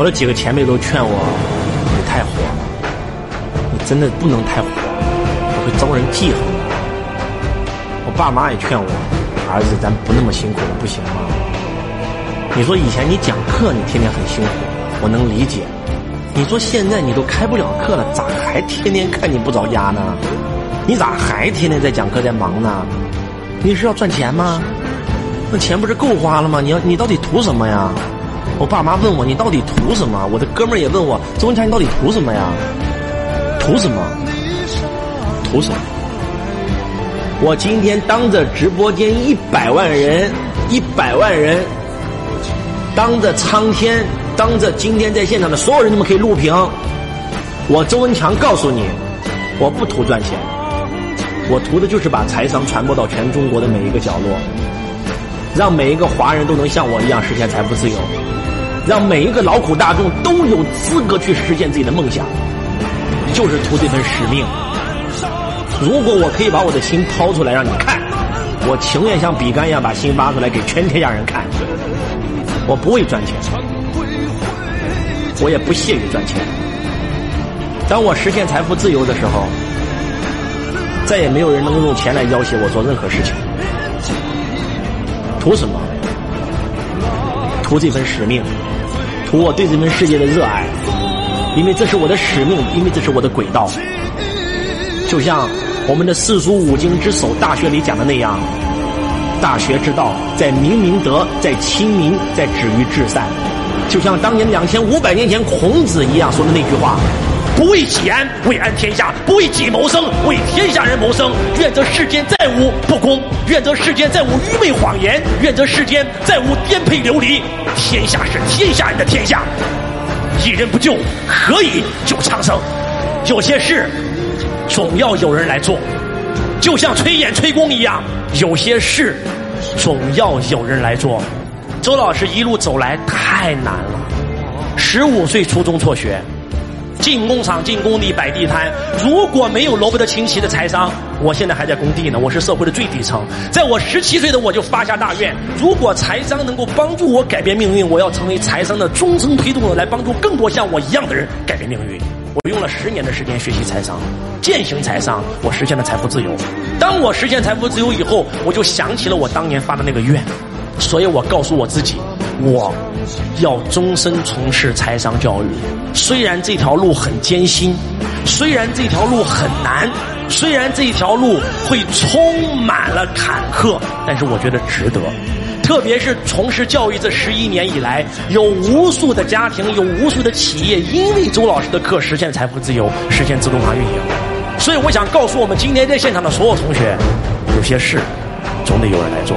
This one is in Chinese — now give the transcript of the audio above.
我的几个前辈都劝我，你太火了，你真的不能太火，我会招人记恨的。我爸妈也劝我，儿子，咱不那么辛苦了，不行吗？你说以前你讲课，你天天很辛苦，我能理解。你说现在你都开不了课了，咋还天天看你不着家呢？你咋还天天在讲课在忙呢？你是要赚钱吗？那钱不是够花了吗？你要你到底图什么呀？我爸妈问我你到底图什么？我的哥们儿也问我周文强你到底图什么呀？图什么？图什么？我今天当着直播间一百万人，一百万人，当着苍天，当着今天在现场的所有人，你们可以录屏。我周文强告诉你，我不图赚钱，我图的就是把财商传播到全中国的每一个角落，让每一个华人都能像我一样实现财富自由，让每一个劳苦大众都有资格去实现自己的梦想，就是图这份使命。如果我可以把我的心掏出来让你看，我情愿像比干一样把心挖出来给全天下人看。我不会赚钱，我也不屑于赚钱。当我实现财富自由的时候，再也没有人能够用钱来要挟我做任何事情。图什么？图这份使命，图我对这份世界的热爱，因为这是我的使命，因为这是我的轨道。就像。我们的四书五经之首《大学》里讲的那样，大学之道，在明明德，在亲民，在止于至善。就像当年两千五百年前孔子一样说的那句话：“不为己安，为安天下；不为己谋生，为天下人谋生。愿这世间再无不公，愿这世间再无愚昧谎言，愿这世间再无颠沛流离。天下是天下人的天下，一人不救，何以救苍生？有些事。”总要有人来做，就像催演催功一样，有些事总要有人来做。周老师一路走来太难了，十五岁初中辍学，进工厂进工地摆地摊。如果没有罗伯特清崎的财商，我现在还在工地呢，我是社会的最底层。在我十七岁的我就发下大愿：如果财商能够帮助我改变命运，我要成为财商的终身推动者，来帮助更多像我一样的人改变命运。我用了十年的时间学习财商，践行财商，我实现了财富自由。当我实现财富自由以后，我就想起了我当年发的那个愿，所以我告诉我自己，我要终身从事财商教育。虽然这条路很艰辛，虽然这条路很难，虽然这条路会充满了坎坷，但是我觉得值得。特别是从事教育这十一年以来，有无数的家庭，有无数的企业，因为周老师的课实现财富自由，实现自动化运营。所以，我想告诉我们今天在现场的所有同学，有些事总得有人来做。